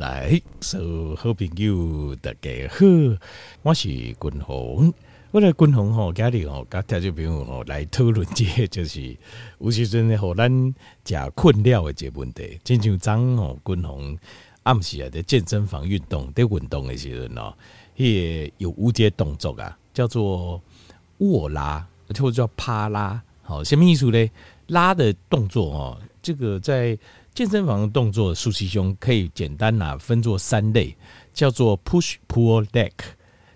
来，所有好朋友大家好，我是君宏。我来君宏吼，家里吼，甲听众朋友吼来讨论这，就是有时阵互咱诚困扰的这个问题。亲像昨吼，君宏暗时啊，在健身房运动，在运动的时阵哦，迄有五节动作啊，叫做卧拉，或者叫趴拉。好，什么意思呢？拉的动作哦，这个在。健身房的动作，竖起胸可以简单呐分作三类，叫做 push pull leg，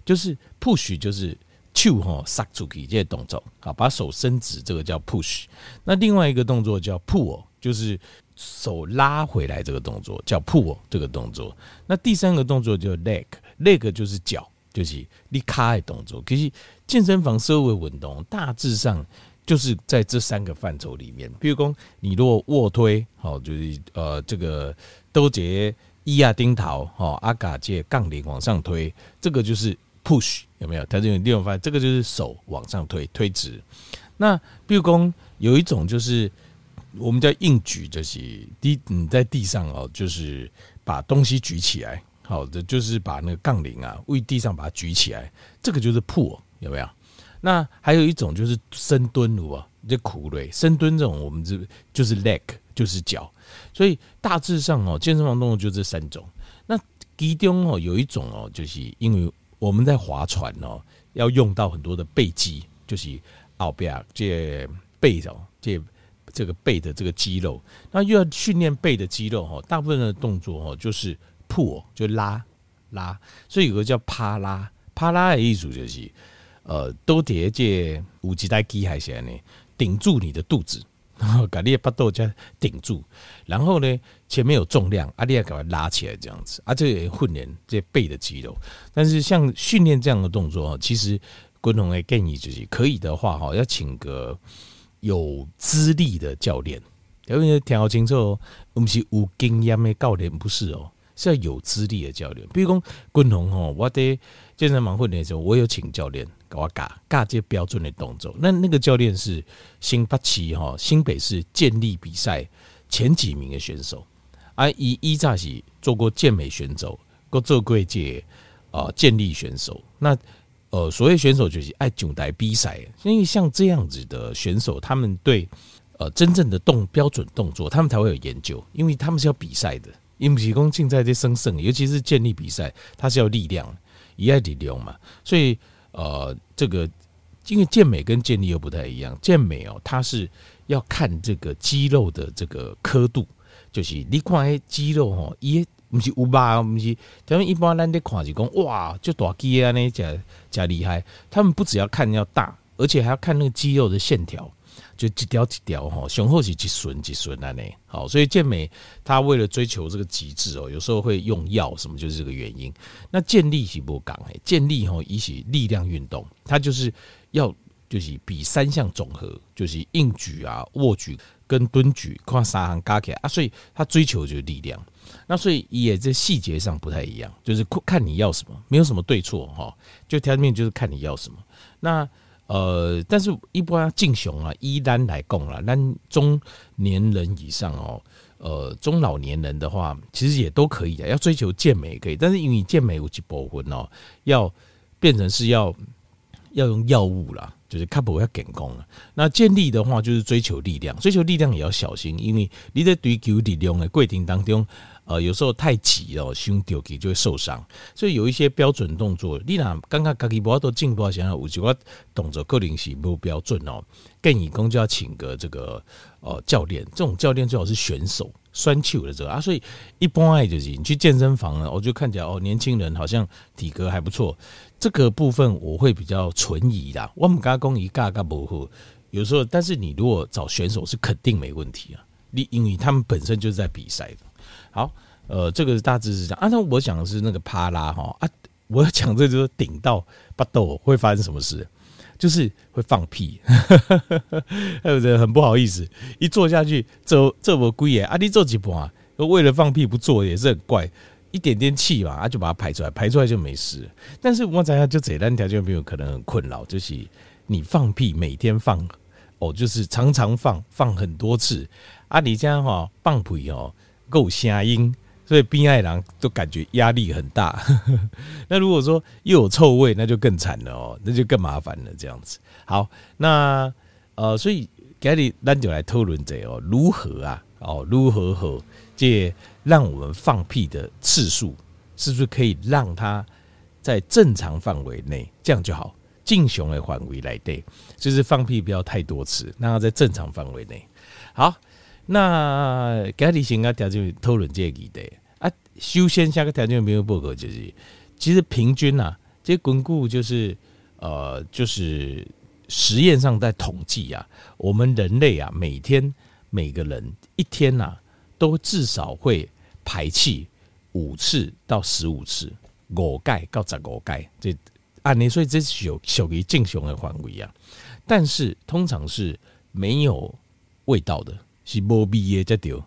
就是 push 就是手哈撒出去这些动作，好，把手伸直，这个叫 push。那另外一个动作叫 pull，就是手拉回来这个动作叫 pull 这个动作。那第三个动作叫 leg，leg 就是脚，就是你卡的动作。其实健身房所有运动大致上。就是在这三个范畴里面，比如说你如果卧推，好，就是呃这个都结伊亚丁桃，哈阿嘎借杠铃往上推，这个就是 push 有没有？它这种地方发现这个就是手往上推推直。那比如说有一种就是我们叫硬举，就是地你在地上哦，就是把东西举起来，好的就是把那个杠铃啊为地上把它举起来，这个就是 pull 有没有？那还有一种就是深蹲，如果这苦累深蹲这种，我们这就是 leg，就是脚。所以大致上哦，健身房动作就这三种。那其中哦，有一种哦，就是因为我们在划船哦，要用到很多的背肌，就是后边这背哦，这这个背的这个肌肉，那又要训练背的肌肉哦，大部分的动作哦，就是 pull，就拉拉。所以有个叫趴拉，趴拉的意思就是。呃，都叠这五级带机还是呢，顶住你的肚子，然 后把你的巴肚加顶住，然后呢，前面有重量，阿你要赶快拉起来这样子，啊，这也训练这背的肌肉。但是像训练这样的动作，其实共同的建议就是，可以的话哈，要请个有资历的教练，因为听好清楚哦，我们是有经验的教练，不是哦。是要有资历的教练，比如讲军红吼，我在健身房训练的时候，我有请教练给我教教这标准的动作。那那个教练是新北市哈新北市健力比赛前几名的选手，而以伊扎是做过健美选手，过做过这啊健力选手。那呃，所谓选手就是爱囧台比赛，因为像这样子的选手，他们对呃真正的动标准动作，他们才会有研究，因为他们是要比赛的。因为讲竞赛这生胜，尤其是健力比赛，它是要力量，一爱力量嘛。所以呃，这个因为健美跟健力又不太一样，健美哦，它是要看这个肌肉的这个刻度，就是你看肌肉哦，也不是五八，不是，他们一般人在看是讲哇，就大肌啊那加加厉害，他们不只要看要大，而且还要看那个肌肉的线条。就一条一条哈，雄厚是一顺一顺的呢。好，所以健美他为了追求这个极致哦，有时候会用药什么，就是这个原因。那健力是不讲诶，健力吼一起力量运动，它就是要就是比三项总和，就是硬举啊、卧举跟蹲举，看三项加起来啊，所以他追求就是力量。那所以也在细节上不太一样，就是看你要什么，没有什么对错哈，就条面就是看你要什么。那呃，但是一般敬雄啊，一单来供了，那中年人以上哦，呃，中老年人的话，其实也都可以的，要追求健美也可以，但是因为健美有几部分哦，要变成是要要用药物啦，就是卡不要减功了。那健力的话，就是追求力量，追求力量也要小心，因为你在追求力量的过程当中。呃，有时候太急了，胸丢起就会受伤。所以有一些标准动作，你俩刚刚自己不都进步，想要有几个动作个人是不标准哦。建议公就要请个这个呃教练，这种教练最好是选手，酸球的这个啊。所以一般爱就是你去健身房呢，我就看起来哦，年轻人好像体格还不错。这个部分我会比较存疑的。我们刚刚一嘎嘎不好，有时候，但是你如果找选手是肯定没问题啊。你因为他们本身就是在比赛的。好，呃，这个大致是这样。啊，那我讲的是那个帕拉哈啊，我要讲这就是顶到巴豆会发生什么事，就是会放屁，对不对？很不好意思，一坐下去，这这么贵耶，啊，你做几波啊？为了放屁不做也是很怪，一点点气嘛，啊，就把它排出来，排出来就没事。但是我讲下就这单条件朋友可能很困扰，就是你放屁每天放哦，就是常常放，放很多次啊，你这样哈放屁哦。够声音，所以边爱郎都感觉压力很大。那如果说又有臭味，那就更惨了哦，那就更麻烦了。这样子，好，那呃，所以今日咱就来讨论这哦，如何啊，哦，如何和这让我们放屁的次数，是不是可以让它在正常范围内，这样就好。正常的范围来对，就是放屁不要太多次，让它在正常范围内。好。那今日先啊条件讨论这个议题啊，首先下个条件没有报告就是，其实平均啊，这巩固就是呃，就是实验上在统计啊，我们人类啊，每天每个人一天呐、啊，都至少会排气五次到十五次，五盖到十五盖，这按理所以这是属属于正常的范围啊，但是通常是没有味道的。是无味的才对，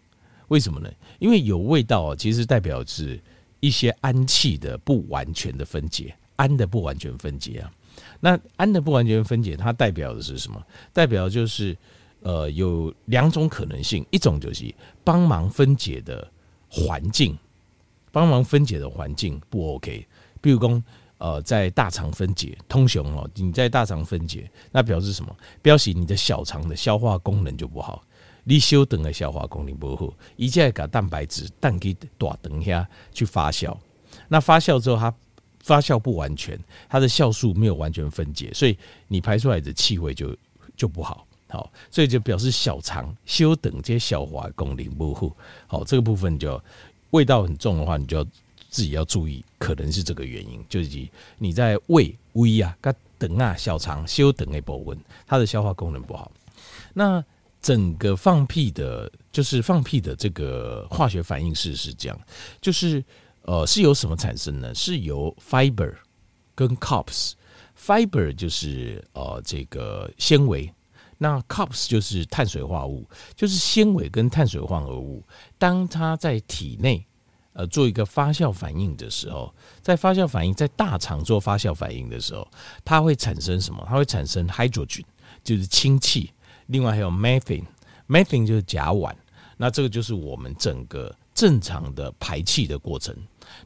为什么呢？因为有味道，其实代表是一些氨气的不完全的分解，氨的不完全分解啊。那氨的不完全分解，它代表的是什么？代表就是呃有两种可能性，一种就是帮忙分解的环境，帮忙分解的环境不 OK。比如说呃在大肠分解，通常哦你在大肠分解，那表示什么？表示你的小肠的消化功能就不好。你休等的消化功能不好，一切把蛋白质蛋给大肠下去发酵，那发酵之后它发酵不完全，它的酵素没有完全分解，所以你排出来的气味就就不好，好，所以就表示小肠小肠这些消化功能不好，好，这个部分就味道很重的话，你就要自己要注意，可能是这个原因，就是你在胃胃啊、跟肠啊、小肠小肠的部分，它的消化功能不好，那。整个放屁的，就是放屁的这个化学反应式是这样，就是呃是由什么产生呢？是由 fiber 跟 cops。fiber 就是呃这个纤维，那 COPS 就是碳水化合物，就是纤维跟碳水化合物，当它在体内呃做一个发酵反应的时候，在发酵反应在大肠做发酵反应的时候，它会产生什么？它会产生 hydrogen，就是氢气。另外还有 methane，methane 就是甲烷，那这个就是我们整个正常的排气的过程。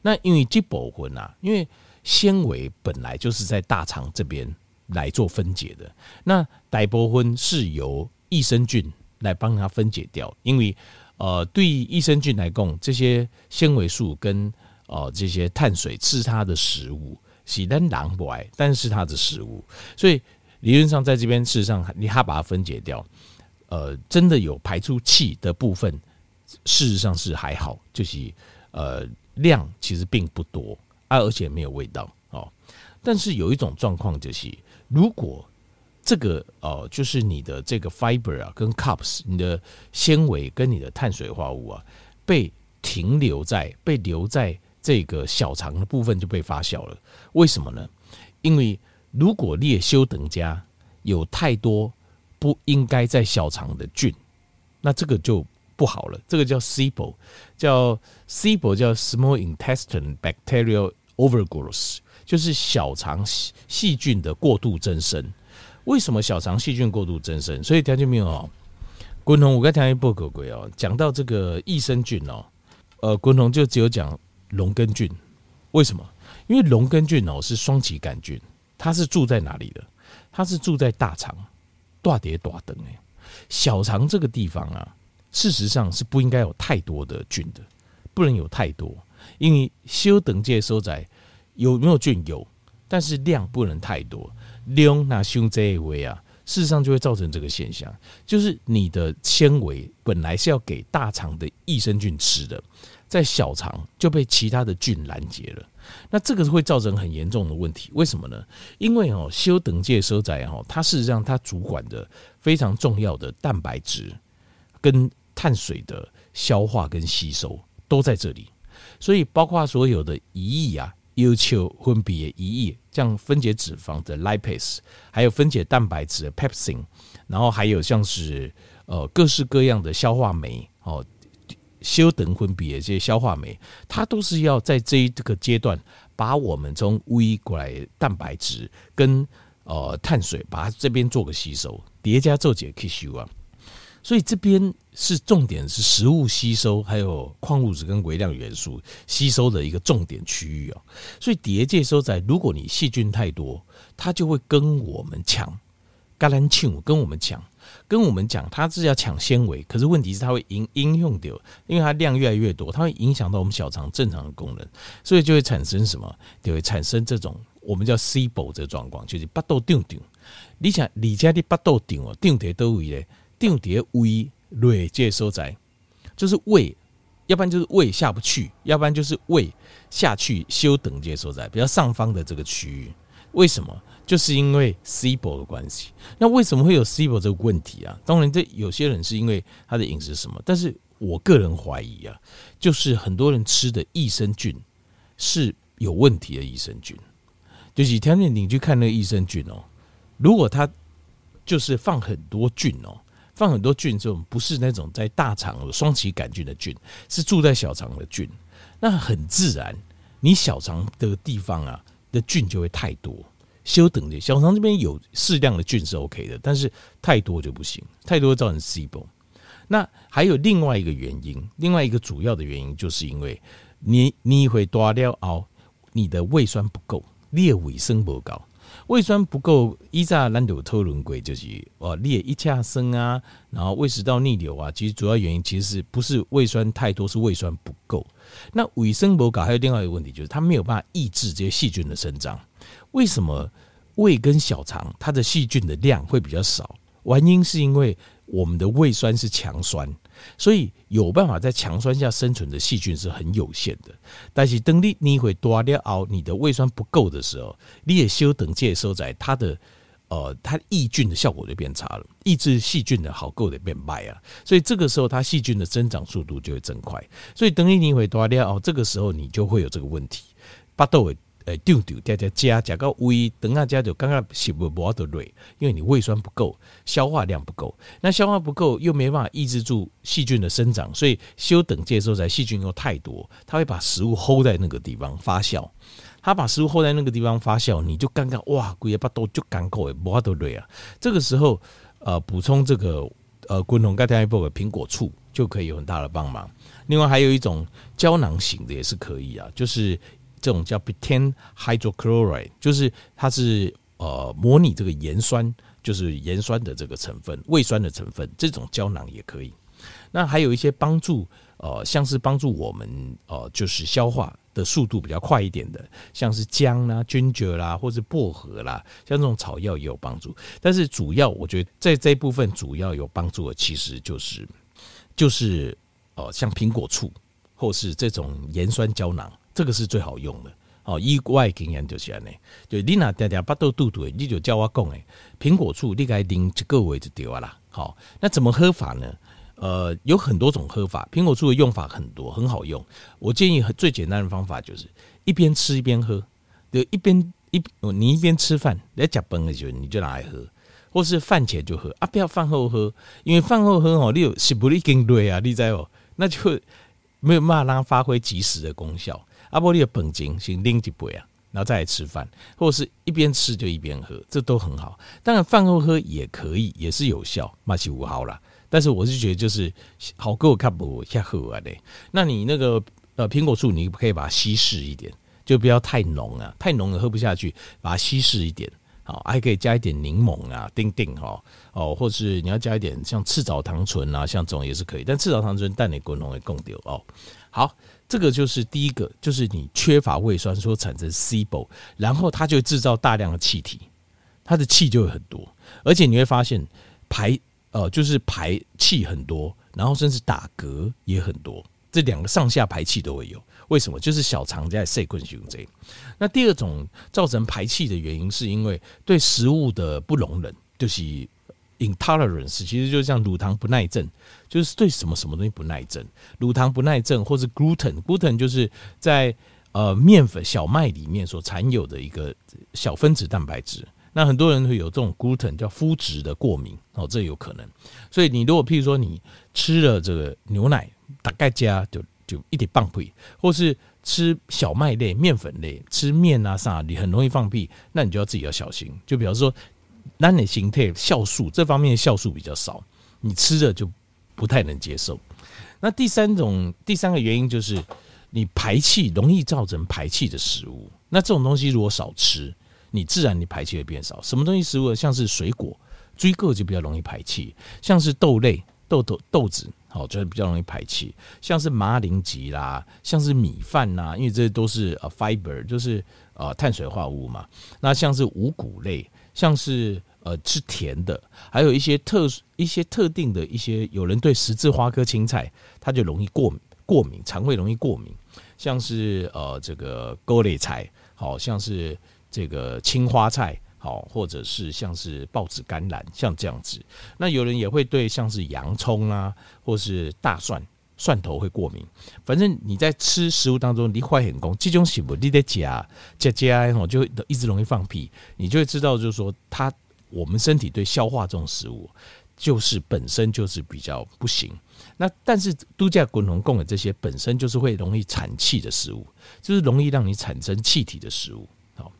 那因为这部分啊，因为纤维本来就是在大肠这边来做分解的，那大部分是由益生菌来帮它分解掉。因为呃，对益生菌来讲，这些纤维素跟呃这些碳水是它的食物，是咱人不爱，但是它的食物，所以。理论上，在这边事实上，你还把它分解掉，呃，真的有排出气的部分，事实上是还好，就是呃量其实并不多啊，而且没有味道哦。但是有一种状况就是，如果这个呃就是你的这个 fiber 啊跟 cups，你的纤维跟你的碳水化物啊，被停留在被留在这个小肠的部分就被发酵了。为什么呢？因为如果列修等家有太多不应该在小肠的菌，那这个就不好了。这个叫 SIBO，叫 SIBO 叫 Small Intestine Bacterial Overgrowth，就是小肠细细菌的过度增生。为什么小肠细菌过度增生？所以条件没有哦。滚筒我刚才报告过哦，讲到这个益生菌哦，呃，滚筒就只有讲龙根菌。为什么？因为龙根菌哦是双歧杆菌。它是住在哪里的？它是住在大肠，大碟大肠哎，小肠这个地方啊，事实上是不应该有太多的菌的，不能有太多，因为小肠这收窄有没有菌有，但是量不能太多，量那胸这一围啊，事实上就会造成这个现象，就是你的纤维本来是要给大肠的益生菌吃的，在小肠就被其他的菌拦截了。那这个会造成很严重的问题，为什么呢？因为哦，修等界收窄哦，它事实上它主管的非常重要的蛋白质跟碳水的消化跟吸收都在这里，所以包括所有的胰液啊，要求分别胰液，像分解脂肪的 lipase，还有分解蛋白质的 pepsin，然后还有像是呃各式各样的消化酶哦。修等分别这些消化酶，它都是要在这一这个阶段，把我们从胃过来蛋白质跟呃碳水，把它这边做个吸收，叠加做解吸收啊。所以这边是重点，是食物吸收，还有矿物质跟微量元素吸收的一个重点区域啊。所以蝶介收在，如果你细菌太多，它就会跟我们抢，橄榄球跟我们抢，跟我们讲，它是要抢纤维，可是问题是它会应应用掉，因为它量越来越多，它会影响到我们小肠正常的功能，所以就会产生什么？就会产生这种我们叫 C 波这状况，就是巴豆丢丢。你想，你家的巴豆丢哦，丢在都位嘞，丢在胃。锐界收窄，就是胃，要不然就是胃下不去，要不然就是胃下去修等界收窄比较上方的这个区域。为什么？就是因为 SIBO 的关系。那为什么会有 SIBO 这个问题啊？当然，这有些人是因为他的饮食什么，但是我个人怀疑啊，就是很多人吃的益生菌是有问题的益生菌。就是条件你去看那个益生菌哦，如果他就是放很多菌哦。放很多菌，这种不是那种在大肠有双歧杆菌的菌，是住在小肠的菌。那很自然，你小肠的地方啊的菌就会太多。休等的小肠这边有适量的菌是 OK 的，但是太多就不行，太多造成 SIBO。那还有另外一个原因，另外一个主要的原因，就是因为你你会多了哦，你的胃酸不够，裂胃生不高。胃酸不够，依在难度特轮轨就是哦，裂一下生啊，然后胃食道逆流啊，其实主要原因其实是不是胃酸太多，是胃酸不够。那胃生不搞还有另外一个问题，就是它没有办法抑制这些细菌的生长。为什么胃跟小肠它的细菌的量会比较少？原因是因为我们的胃酸是强酸。所以有办法在强酸下生存的细菌是很有限的。但是等你你会多了熬，你的胃酸不够的时候，你也休等介收在它的呃，它抑菌的效果就变差了，抑制细菌的好够的变慢啊。所以这个时候它细菌的增长速度就会增快。所以等你你会多了熬，这个时候你就会有这个问题。巴豆。诶，丢丢加加加加到胃，等下加就刚刚食不饱的累，因为你胃酸不够，消化量不够，那消化不够又没办法抑制住细菌的生长，所以休等接收在细菌又太多，它会把食物 hold 在那个地方发酵，它把食物 hold 在那个地方发酵，你就刚刚哇，鬼也巴都就干口诶，饱的累啊，这个时候呃补充这个呃滚筒盖天一波的苹果醋就可以有很大的帮忙，另外还有一种胶囊型的也是可以啊，就是。这种叫 betaine hydrochloride，就是它是呃模拟这个盐酸，就是盐酸的这个成分，胃酸的成分，这种胶囊也可以。那还有一些帮助，呃，像是帮助我们呃，就是消化的速度比较快一点的，像是姜啦、ginger 啦，或是薄荷啦，像这种草药也有帮助。但是主要我觉得在这一部分主要有帮助的，其实就是就是呃，像苹果醋或是这种盐酸胶囊。这个是最好用的哦，意外经验就是这样，就你那点点巴肚肚肚，你就叫我讲诶，苹果醋你该淋一个位就对啦。好，那怎么喝法呢？呃，有很多种喝法，苹果醋的用法很多，很好用。我建议最简单的方法就是一边吃一边喝，就一边一你一边吃饭来夹崩的时候你就拿来喝，或是饭前就喝啊，不要饭后喝，因为饭后喝哦，你有是不是已经累啊？你知哦，那就没有办法让它发挥及时的功效。阿波利的本金先拎一杯啊，然后再来吃饭，或者是一边吃就一边喝，这都很好。当然饭后喝也可以，也是有效，马起五号啦。但是我是觉得就是好过我看不下喝啊嘞。那你那个呃苹果醋，你可以把它稀释一点，就不要太浓啊，太浓了喝不下去，把它稀释一点。好，还可以加一点柠檬啊，丁丁哈哦，或是你要加一点像赤藻糖醇啊，像这种也是可以。但赤藻糖醇蛋你滚浓会更丢哦。好。这个就是第一个，就是你缺乏胃酸所产生 SIBO，然后它就制造大量的气体，它的气就会很多，而且你会发现排呃就是排气很多，然后甚至打嗝也很多，这两个上下排气都会有。为什么？就是小肠在塞困胸这。那第二种造成排气的原因，是因为对食物的不容忍，就是。Intolerance 其实就是像乳糖不耐症，就是对什么什么东西不耐症。乳糖不耐症或是 gluten，gluten 就是在呃面粉小麦里面所含有的一个小分子蛋白质。那很多人会有这种 gluten 叫麸质的过敏哦，这有可能。所以你如果譬如说你吃了这个牛奶，大概加就就一点放屁，或是吃小麦类面粉类吃面啊啥，你很容易放屁，那你就要自己要小心。就比方说。那你形态酵素这方面的酵素比较少，你吃的就不太能接受。那第三种第三个原因就是你排气容易造成排气的食物，那这种东西如果少吃，你自然你排气会变少。什么东西食物像是水果，水果就比较容易排气，像是豆类豆豆豆子。好，就是比较容易排气，像是麻铃吉啦，像是米饭呐，因为这都是呃 fiber，就是呃碳水化合物嘛。那像是五谷类，像是呃吃甜的，还有一些特一些特定的一些，有人对十字花科青菜，它就容易过敏，过敏，肠胃容易过敏，像是呃这个高类菜，好像是这个青花菜。好，或者是像是豹子甘蓝，像这样子。那有人也会对像是洋葱啊，或是大蒜、蒜头会过敏。反正你在吃食物当中，你会很功，这种食物你得加加加，吼，就一直容易放屁，你就会知道，就是说，它我们身体对消化这种食物，就是本身就是比较不行。那但是度假滚龙供的这些本身就是会容易产气的食物，就是容易让你产生气体的食物。好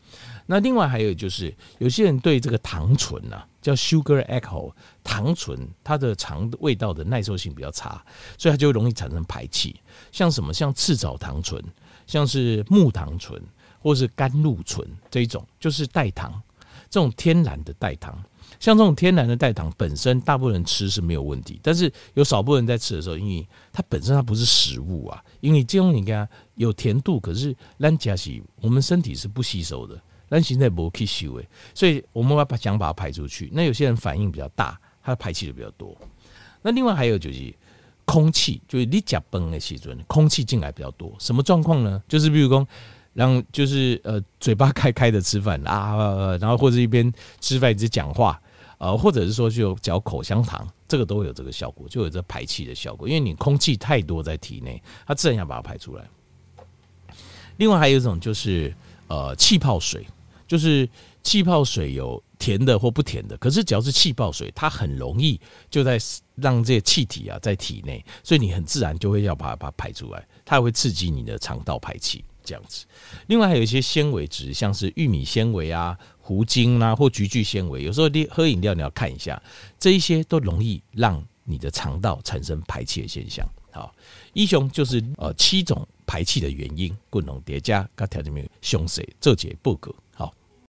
那另外还有就是，有些人对这个糖醇呐，叫 sugar alcohol 糖醇，它的肠味道的耐受性比较差，所以它就容易产生排气。像什么，像赤藻糖醇，像是木糖醇，或是甘露醇这一种，就是代糖，这种天然的代糖。像这种天然的代糖本身，大部分人吃是没有问题，但是有少部分人在吃的时候，因为它本身它不是食物啊，因为这种你看有甜度，可是咱加是我们身体是不吸收的。但现在不吸收诶，所以我们要把想把它排出去。那有些人反应比较大，他排气就比较多。那另外还有就是空气，就是你呷饭的时阵，空气进来比较多。什么状况呢？就是比如说，让就是呃嘴巴开开的吃饭啊，然后或者一边吃饭一直讲话，呃，或者是说就嚼口香糖，这个都会有这个效果，就有这排气的效果。因为你空气太多在体内，它自然要把它排出来。另外还有一种就是呃气泡水。就是气泡水有甜的或不甜的，可是只要是气泡水，它很容易就在让这些气体啊在体内，所以你很自然就会要把它排出来，它会刺激你的肠道排气这样子。另外还有一些纤维质，像是玉米纤维啊、糊精啊或菊苣纤维，有时候你喝饮料你要看一下，这一些都容易让你的肠道产生排气的现象。好，以上就是呃七种排气的原因，共同叠加，刚条件没有详细做解报告。好。